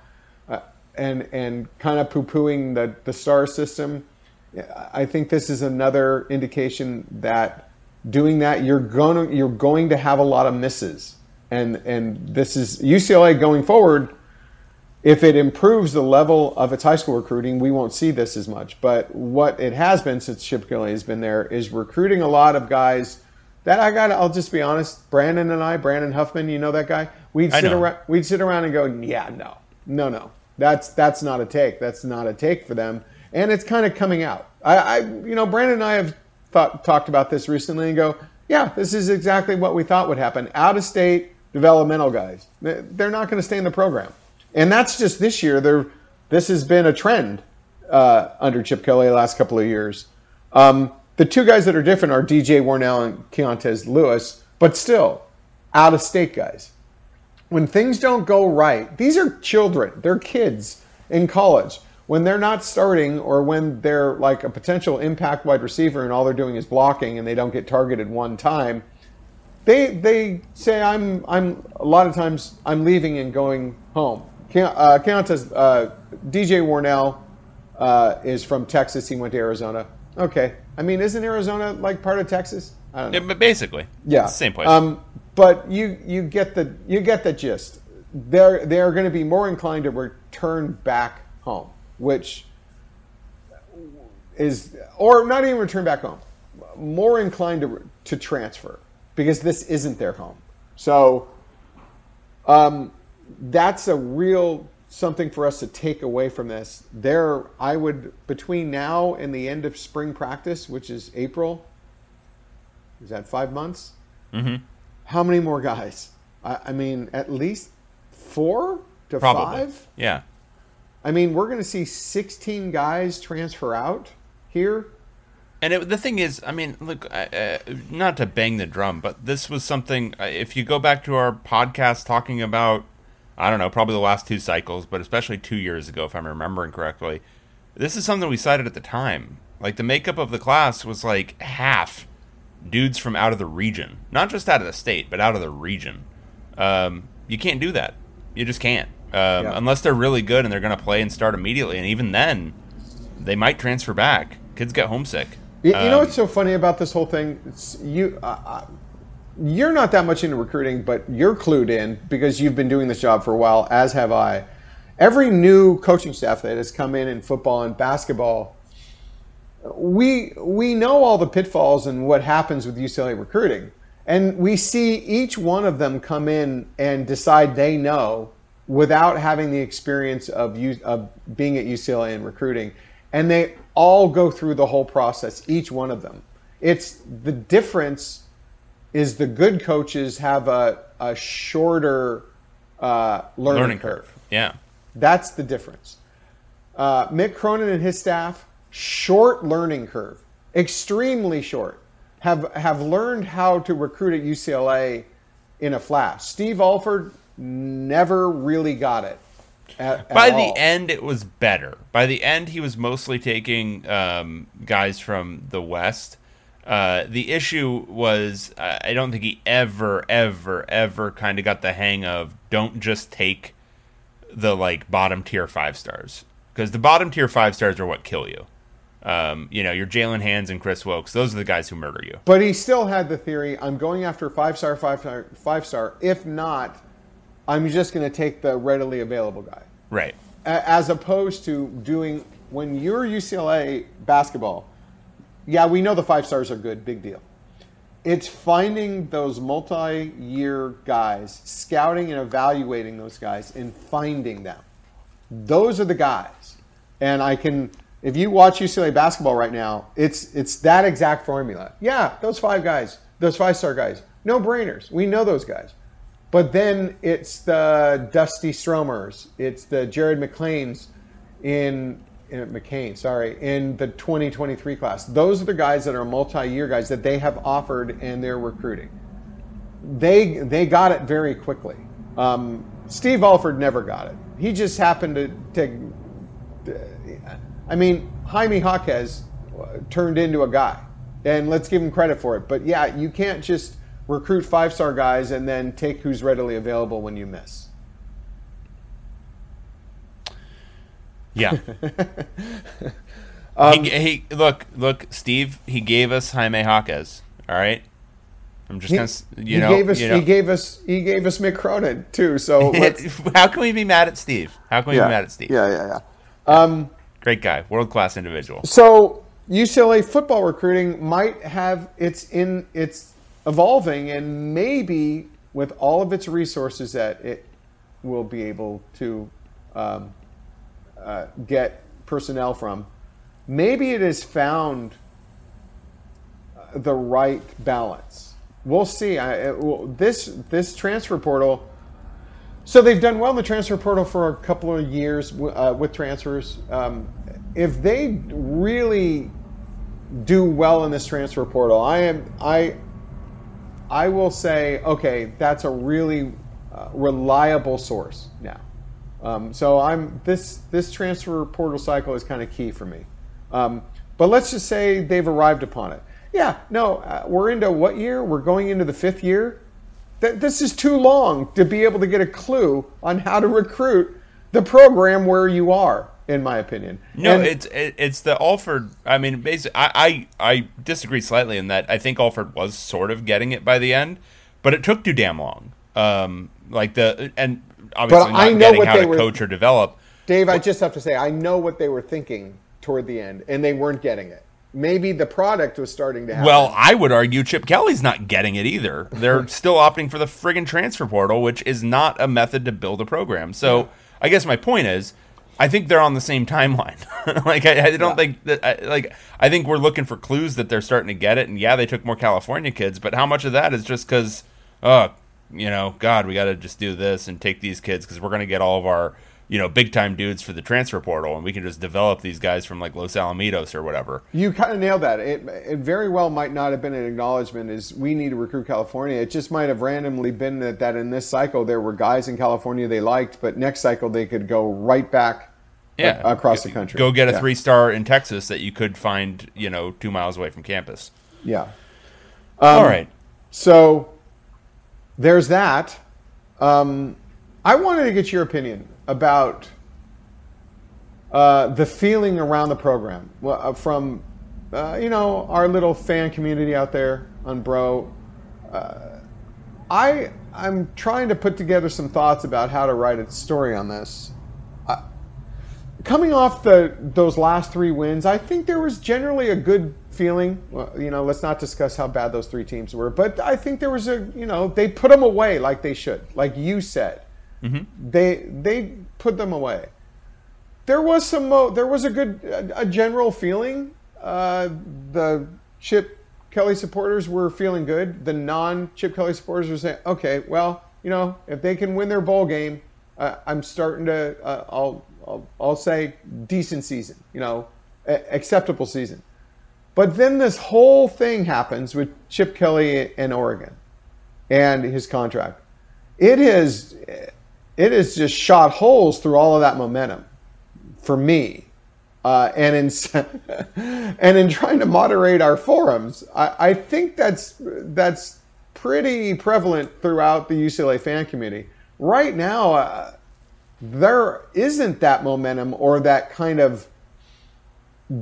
uh, and and kind of poo pooing the the star system. I think this is another indication that doing that you're going to, you're going to have a lot of misses, and and this is UCLA going forward if it improves the level of its high school recruiting, we won't see this as much. But what it has been since Chip Kelly has been there is recruiting a lot of guys that I got. I'll just be honest. Brandon and I, Brandon Huffman, you know that guy. We'd sit around. We'd sit around and go, yeah, no, no, no. That's that's not a take. That's not a take for them. And it's kind of coming out. I, I you know, Brandon and I have thought, talked about this recently and go, yeah, this is exactly what we thought would happen. Out of state developmental guys. They're not going to stay in the program and that's just this year. There, this has been a trend uh, under Chip Kelly the last couple of years. Um, the two guys that are different are DJ Warnell and Keontez Lewis, but still out of state guys. When things don't go right, these are children, they're kids in college. When they're not starting or when they're like a potential impact wide receiver and all they're doing is blocking and they don't get targeted one time, they they say I'm I'm a lot of times I'm leaving and going home uh, says uh, DJ Warnell uh, is from Texas. He went to Arizona. Okay. I mean, isn't Arizona like part of Texas? I don't know. Yeah, but basically, yeah, same place. Um, but you you get the you get the gist. They're they're going to be more inclined to return back home, which is or not even return back home, more inclined to to transfer because this isn't their home. So. Um, that's a real something for us to take away from this. There, I would between now and the end of spring practice, which is April. Is that five months? Mm-hmm. How many more guys? I, I mean, at least four to Probably. five. Yeah. I mean, we're going to see 16 guys transfer out here. And it, the thing is, I mean, look, uh, not to bang the drum, but this was something. Uh, if you go back to our podcast talking about I don't know, probably the last two cycles, but especially two years ago, if I'm remembering correctly. This is something we cited at the time. Like the makeup of the class was like half dudes from out of the region, not just out of the state, but out of the region. Um, you can't do that. You just can't, um, yeah. unless they're really good and they're going to play and start immediately. And even then, they might transfer back. Kids get homesick. You, you um, know what's so funny about this whole thing? It's you. Uh, you're not that much into recruiting, but you're clued in because you've been doing this job for a while, as have I. Every new coaching staff that has come in in football and basketball, we we know all the pitfalls and what happens with UCLA recruiting, and we see each one of them come in and decide they know without having the experience of of being at UCLA and recruiting, and they all go through the whole process, each one of them. It's the difference is the good coaches have a, a shorter uh, learning, learning curve. curve. Yeah. That's the difference. Uh, Mick Cronin and his staff, short learning curve, extremely short, have, have learned how to recruit at UCLA in a flash. Steve Alford never really got it. At, at By all. the end, it was better. By the end, he was mostly taking um, guys from the West uh, the issue was uh, I don't think he ever, ever, ever kind of got the hang of don't just take the like bottom tier five stars because the bottom tier five stars are what kill you. Um, you know, your Jalen Hands and Kris Wilkes; those are the guys who murder you. But he still had the theory: I'm going after five star, five star, five star. If not, I'm just going to take the readily available guy. Right. As opposed to doing when you're UCLA basketball yeah, we know the five stars are good, big deal. It's finding those multi year guys, scouting and evaluating those guys, and finding them. Those are the guys. And I can, if you watch UCLA basketball right now, it's it's that exact formula. Yeah, those five guys, those five star guys, no brainers. We know those guys. But then it's the Dusty Stromers, it's the Jared McLean's in, in McCain, sorry, in the 2023 class. Those are the guys that are multi-year guys that they have offered and they're recruiting. They they got it very quickly. Um, Steve Alford never got it. He just happened to, to I mean, Jaime Jaquez turned into a guy, and let's give him credit for it. But yeah, you can't just recruit five star guys and then take who's readily available when you miss. Yeah. um, he, he, look, look, Steve. He gave us Jaime Jaquez. All right. I'm just gonna, you he know, gave us, you know. he gave us, he gave us Mick Cronin too. So how can we be mad at Steve? How can we yeah, be mad at Steve? Yeah, yeah, yeah. Um, Great guy, world class individual. So UCLA football recruiting might have it's in it's evolving, and maybe with all of its resources that it will be able to um, uh, get personnel from, maybe it has found the right balance we'll see. I, well, this this transfer portal. So they've done well in the transfer portal for a couple of years uh, with transfers. Um, if they really do well in this transfer portal, I am I. I will say, okay, that's a really uh, reliable source now. Um, so I'm this this transfer portal cycle is kind of key for me. Um, but let's just say they've arrived upon it. Yeah, no, uh, we're into what year? We're going into the fifth year. Th- this is too long to be able to get a clue on how to recruit the program where you are, in my opinion. No, and, it's it's the Alford. I mean, basically, I, I I disagree slightly in that I think Alford was sort of getting it by the end, but it took too damn long. Um, like the and obviously not getting how to were, coach or develop. Dave, but, I just have to say, I know what they were thinking toward the end, and they weren't getting it maybe the product was starting to happen. Well, I would argue Chip Kelly's not getting it either. They're still opting for the friggin' transfer portal, which is not a method to build a program. So yeah. I guess my point is, I think they're on the same timeline. like I, I don't yeah. think that I, like I think we're looking for clues that they're starting to get it. And yeah, they took more California kids, but how much of that is just because, oh, uh, you know, God, we got to just do this and take these kids because we're going to get all of our you know, big time dudes for the transfer portal, and we can just develop these guys from like Los Alamitos or whatever. You kind of nailed that. It, it very well might not have been an acknowledgement is we need to recruit California. It just might have randomly been that, that in this cycle there were guys in California they liked, but next cycle they could go right back yeah. Across the country. Go get a yeah. three star in Texas that you could find, you know, two miles away from campus. Yeah. Um, All right. So there's that. Um, I wanted to get your opinion about uh, the feeling around the program uh, from uh, you know our little fan community out there on Bro. Uh, I I'm trying to put together some thoughts about how to write a story on this. Coming off the those last three wins, I think there was generally a good feeling. Well, you know, let's not discuss how bad those three teams were, but I think there was a you know they put them away like they should, like you said. Mm-hmm. They they put them away. There was some there was a good a, a general feeling. Uh, the Chip Kelly supporters were feeling good. The non Chip Kelly supporters were saying, okay, well, you know, if they can win their bowl game, uh, I'm starting to uh, I'll, I'll I'll say decent season. You know, a- acceptable season. But then this whole thing happens with Chip Kelly in Oregon and his contract. It is it has just shot holes through all of that momentum for me. Uh, and in and in trying to moderate our forums, I, I, think that's that's pretty prevalent throughout the UCLA fan community. Right now, uh, there isn't that momentum or that kind of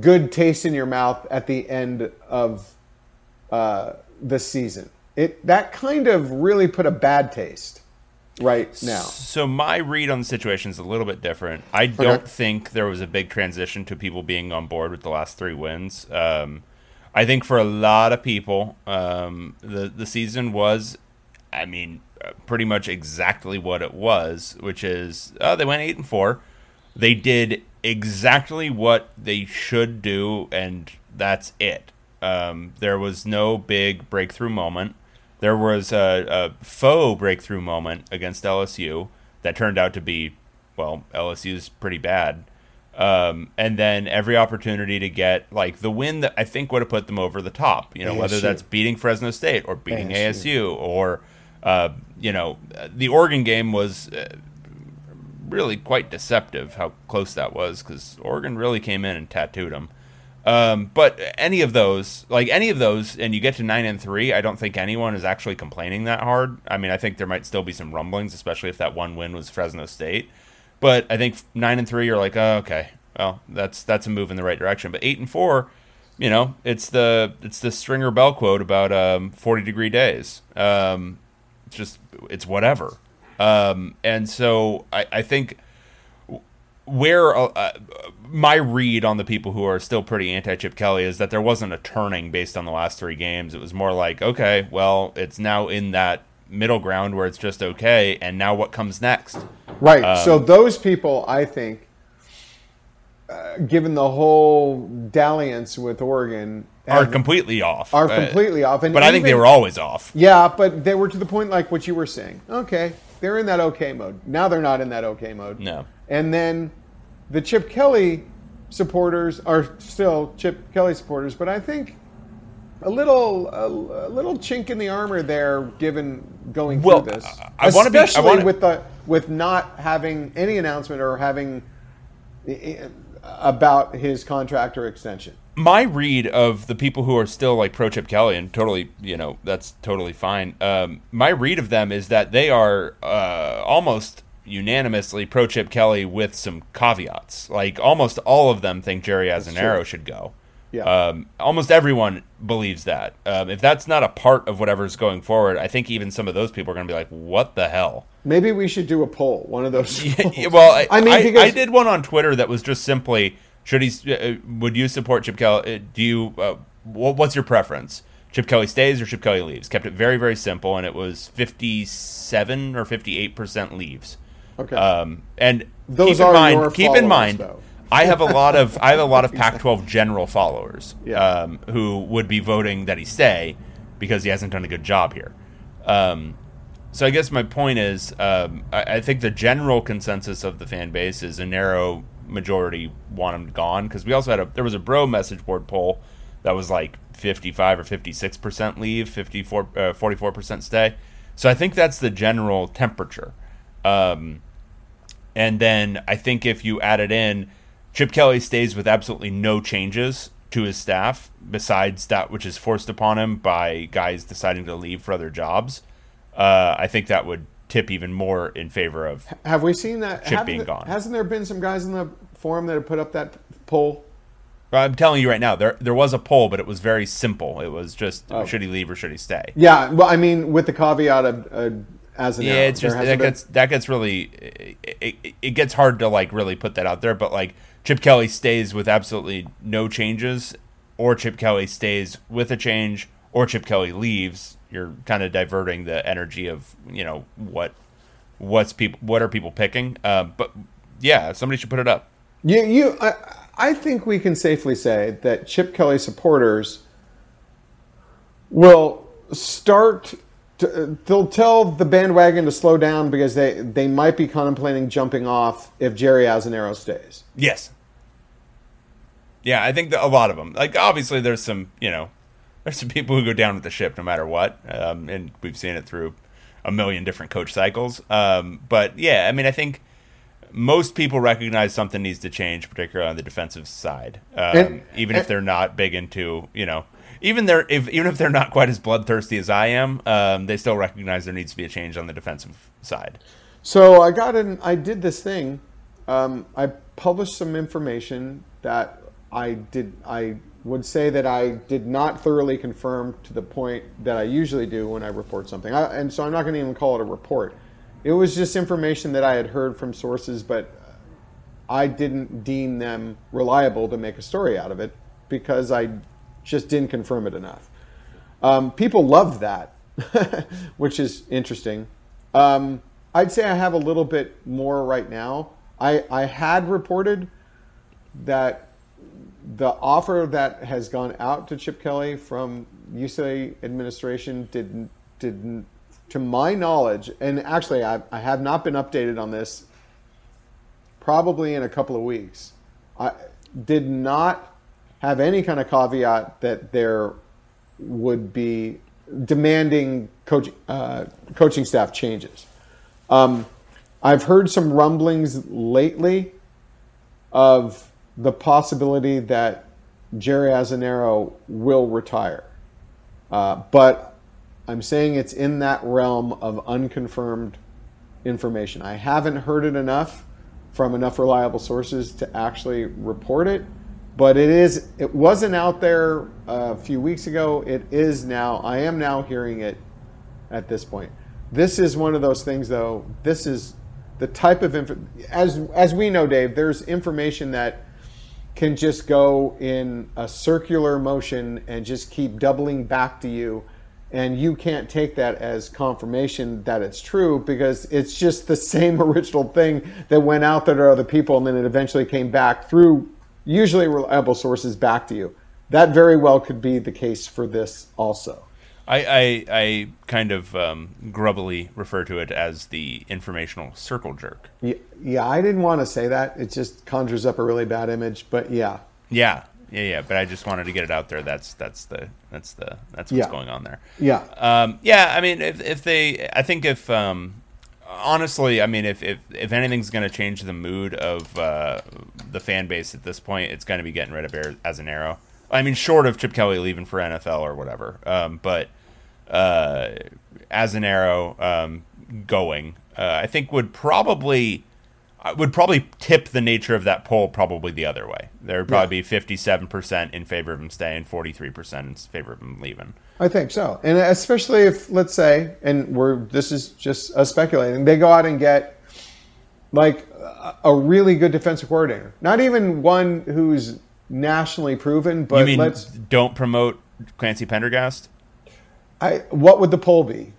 good taste in your mouth at the end of uh, the season. It that kind of really put a bad taste right now. So my read on the situation is a little bit different. I okay. don't think there was a big transition to people being on board with the last three wins. Um, I think for a lot of people, um, the the season was, I mean, pretty much exactly what it was, which is uh, they went eight and four. They did exactly what they should do, and that's it. Um, there was no big breakthrough moment. There was a, a faux breakthrough moment against LSU that turned out to be, well, LSU's pretty bad. Um, and then every opportunity to get like the win that I think would have put them over the top. You know, ASU. whether that's beating Fresno State or beating ASU, ASU or uh, you know, the Oregon game was uh, really quite deceptive how close that was because Oregon really came in and tattooed them. Um, but any of those, like any of those, and you get to nine and three, I don't think anyone is actually complaining that hard. I mean, I think there might still be some rumblings, especially if that one win was Fresno State. But I think nine and three, you're like, oh, okay, well, that's that's a move in the right direction. But eight and four, you know, it's the it's the Stringer Bell quote about um, forty degree days. Um, just it's whatever. Um, and so I, I think where uh, uh, my read on the people who are still pretty anti Chip Kelly is that there wasn't a turning based on the last three games. It was more like, okay, well, it's now in that middle ground where it's just okay, and now what comes next? Right. Um, so those people, I think, uh, given the whole dalliance with Oregon, are completely off. Are uh, completely off. And but even, I think they were always off. Yeah, but they were to the point like what you were saying. Okay, they're in that okay mode. Now they're not in that okay mode. No. And then the Chip Kelly supporters are still Chip Kelly supporters, but I think a little a, a little chink in the armor there, given going well, through this. I want to be especially wanna... with the with not having any announcement or having about his contract or extension. My read of the people who are still like pro Chip Kelly and totally, you know, that's totally fine. Um, my read of them is that they are uh, almost unanimously pro Chip Kelly with some caveats. Like almost all of them think Jerry Azzinaro should go. Yeah. Um, almost everyone believes that. Um, if that's not a part of whatever's going forward, I think even some of those people are going to be like, "What the hell?" Maybe we should do a poll. One of those. yeah, well, I, I mean, I, because... I, did one on Twitter that was just simply, "Should he? Uh, would you support Chip Kelly? Uh, do you? Uh, what's your preference? Chip Kelly stays or Chip Kelly leaves?" Kept it very very simple, and it was fifty-seven or fifty-eight percent leaves. Okay. Um, and Those keep in mind, keep in mind, though. I have a lot of I have a lot of Pac-12 general followers yeah. um, who would be voting that he stay because he hasn't done a good job here. Um, so I guess my point is, um, I, I, think the general consensus of the fan base is a narrow majority want him gone because we also had a there was a bro message board poll that was like 55 or 56 percent leave, 54 uh, 44 percent stay. So I think that's the general temperature. Um, and then I think if you add it in, Chip Kelly stays with absolutely no changes to his staff besides that which is forced upon him by guys deciding to leave for other jobs. Uh, I think that would tip even more in favor of. Have we seen that? Chip being gone. Hasn't there been some guys in the forum that have put up that poll? I'm telling you right now, there there was a poll, but it was very simple. It was just oh. should he leave or should he stay? Yeah, well, I mean, with the caveat of uh, as an yeah, it's just that gets that gets really it, it, it, gets hard to like really put that out there. But like Chip Kelly stays with absolutely no changes, or Chip Kelly stays with a change, or Chip Kelly leaves. You're kind of diverting the energy of you know what what's people what are people picking. Uh, but yeah, somebody should put it up. You you I, I think we can safely say that Chip Kelly supporters will start they'll tell the bandwagon to slow down because they, they might be contemplating jumping off if Jerry Azzinaro stays. Yes. Yeah, I think a lot of them. Like, obviously, there's some, you know, there's some people who go down with the ship no matter what. Um, and we've seen it through a million different coach cycles. Um, but yeah, I mean, I think most people recognize something needs to change, particularly on the defensive side, um, and, even and, if they're not big into, you know, even they're if even if they're not quite as bloodthirsty as I am, um, they still recognize there needs to be a change on the defensive side. So I got in. I did this thing. Um, I published some information that I did. I would say that I did not thoroughly confirm to the point that I usually do when I report something. I, and so I'm not going to even call it a report. It was just information that I had heard from sources, but I didn't deem them reliable to make a story out of it because I just didn't confirm it enough. Um, people love that, which is interesting. Um, I'd say I have a little bit more right now. I I had reported that the offer that has gone out to Chip Kelly from UCLA administration didn't didn't to my knowledge, and actually I, I have not been updated on this. Probably in a couple of weeks, I did not have any kind of caveat that there would be demanding coach, uh, coaching staff changes. Um, I've heard some rumblings lately of the possibility that Jerry Azzinaro will retire. Uh, but I'm saying it's in that realm of unconfirmed information. I haven't heard it enough from enough reliable sources to actually report it, but it is it wasn't out there uh, a few weeks ago. It is now. I am now hearing it at this point. This is one of those things though. This is the type of info as as we know Dave, there's information that can just go in a circular motion and just keep doubling back to you and you can't take that as confirmation that it's true because it's just the same original thing that went out there to other people and then it eventually came back through usually reliable sources back to you. That very well could be the case for this also. I, I, I kind of um, grubbily refer to it as the informational circle jerk. Yeah, yeah, I didn't want to say that. It just conjures up a really bad image, but yeah. Yeah, yeah, yeah. But I just wanted to get it out there. That's that's the that's the that's what's Yeah. going on there. Yeah. Um, yeah, I mean, if, if they, I think if, um, honestly, I mean, if, if, if anything's going to change the mood of uh, the fan base at this point, it's going to be getting rid of Azzinaro. I mean, short of Chip Kelly leaving for NFL or whatever. Um, but uh, Azzinaro um, going, uh, I think would probably uh, would probably tip the nature of that poll probably the other way. There would probably be fifty seven percent in favor of him staying, forty three percent in favor of him leaving. I think so, and especially if let's say, and we're this is just us speculating, they go out and get like a- a really good defensive coordinator, not even one who's nationally proven, but you mean let's. don't promote Clancy Pendergast? I what would the poll be?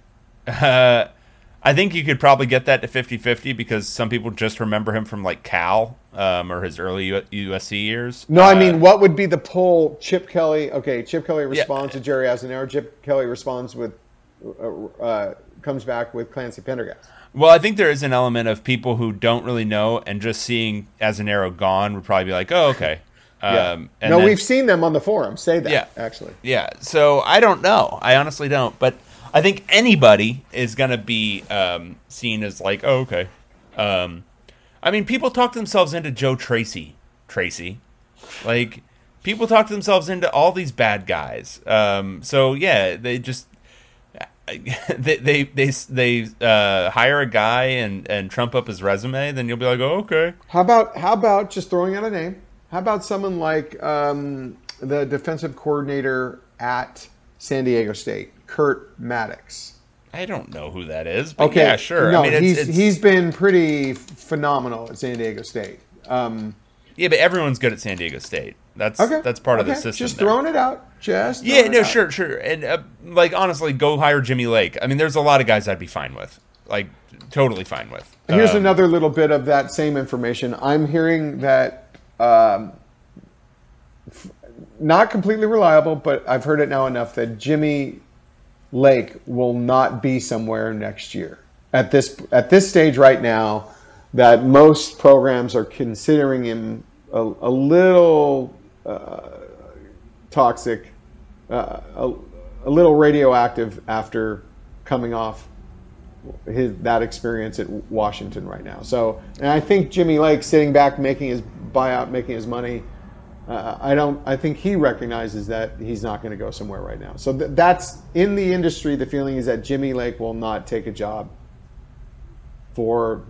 Uh, I think you could probably get that to 50-50 because some people just remember him from like Cal um, or his early U- USC years. No, I Uh, mean, what would be the poll? Chip Kelly. Okay, Chip Kelly responds to Jerry Azzinaro. Chip Kelly responds with, uh, uh, comes back with Clancy Pendergast. Well, I think there is an element of people who don't really know and just seeing arrow gone would probably be like, oh, okay. Yeah. Um, and no, then- we've seen them on the forum say that. Yeah. actually. Yeah. So I don't know. I honestly don't. But I think anybody is going to be um, seen as like, oh, okay. Um, I mean, people talk themselves into Joe Tracy. Tracy. Like, people talk themselves into all these bad guys. Um, so, yeah, they just. They they they, they uh, hire a guy and, and trump up his resume, then you'll be like, oh, okay. How about how about just throwing out a name? How about someone like um, the defensive coordinator at San Diego State, Kurt Mattix? I don't know who that is, but Okay, yeah, sure. No, I mean, it's, he's it's, he's been pretty phenomenal at San Diego State. Um, yeah, but everyone's good at San Diego State. That's okay, that's part of the system. Just there. throwing it out. Just Yeah, no, out. sure, sure. And uh, like honestly, go hire Jimmy Lake. I mean, there's a lot of guys I'd be fine with, like totally fine with. Here's Um, another little bit of that same information. I'm hearing that um, f- not completely reliable, but I've heard it now enough that Jimmy Lake will not be somewhere next year. At this at this stage right now, that most programs are considering him a, a little uh, toxic, uh, a, a little radioactive after coming off his that experience at Washington right now. So, and I think Jimmy Lake sitting back, making his buyout, making his money. Uh, I don't. I think he recognizes that he's not going to go somewhere right now. So th- that's in the industry. The feeling is that Jimmy Lake will not take a job for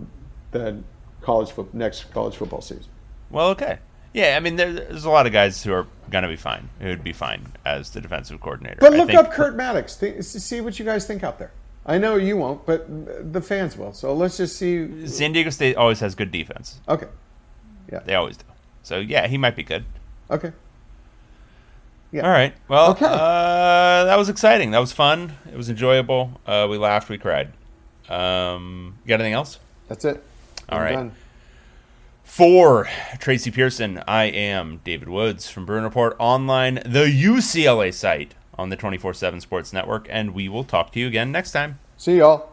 the college fo- next college football season. Well, okay. Yeah, I mean, there, there's a lot of guys who are gonna be fine. Who would be fine as the defensive coordinator. But look think- up Kurt Mattix. Th- see what you guys think out there. I know you won't, but the fans will. So let's just see. San Diego State always has good defense. Okay. Yeah. They always do. So yeah, he might be good. Okay. Yeah. All right. Well, Okay. uh, that was exciting. That was fun. It was enjoyable. Uh, we laughed. We cried. Um, you got anything else? That's it. All I'm right. done. For Tracy Pierson, I am David Woods from Bruin Report Online, the UCLA site on the 24 7 Sports Network, and we will talk to you again next time. See y'all.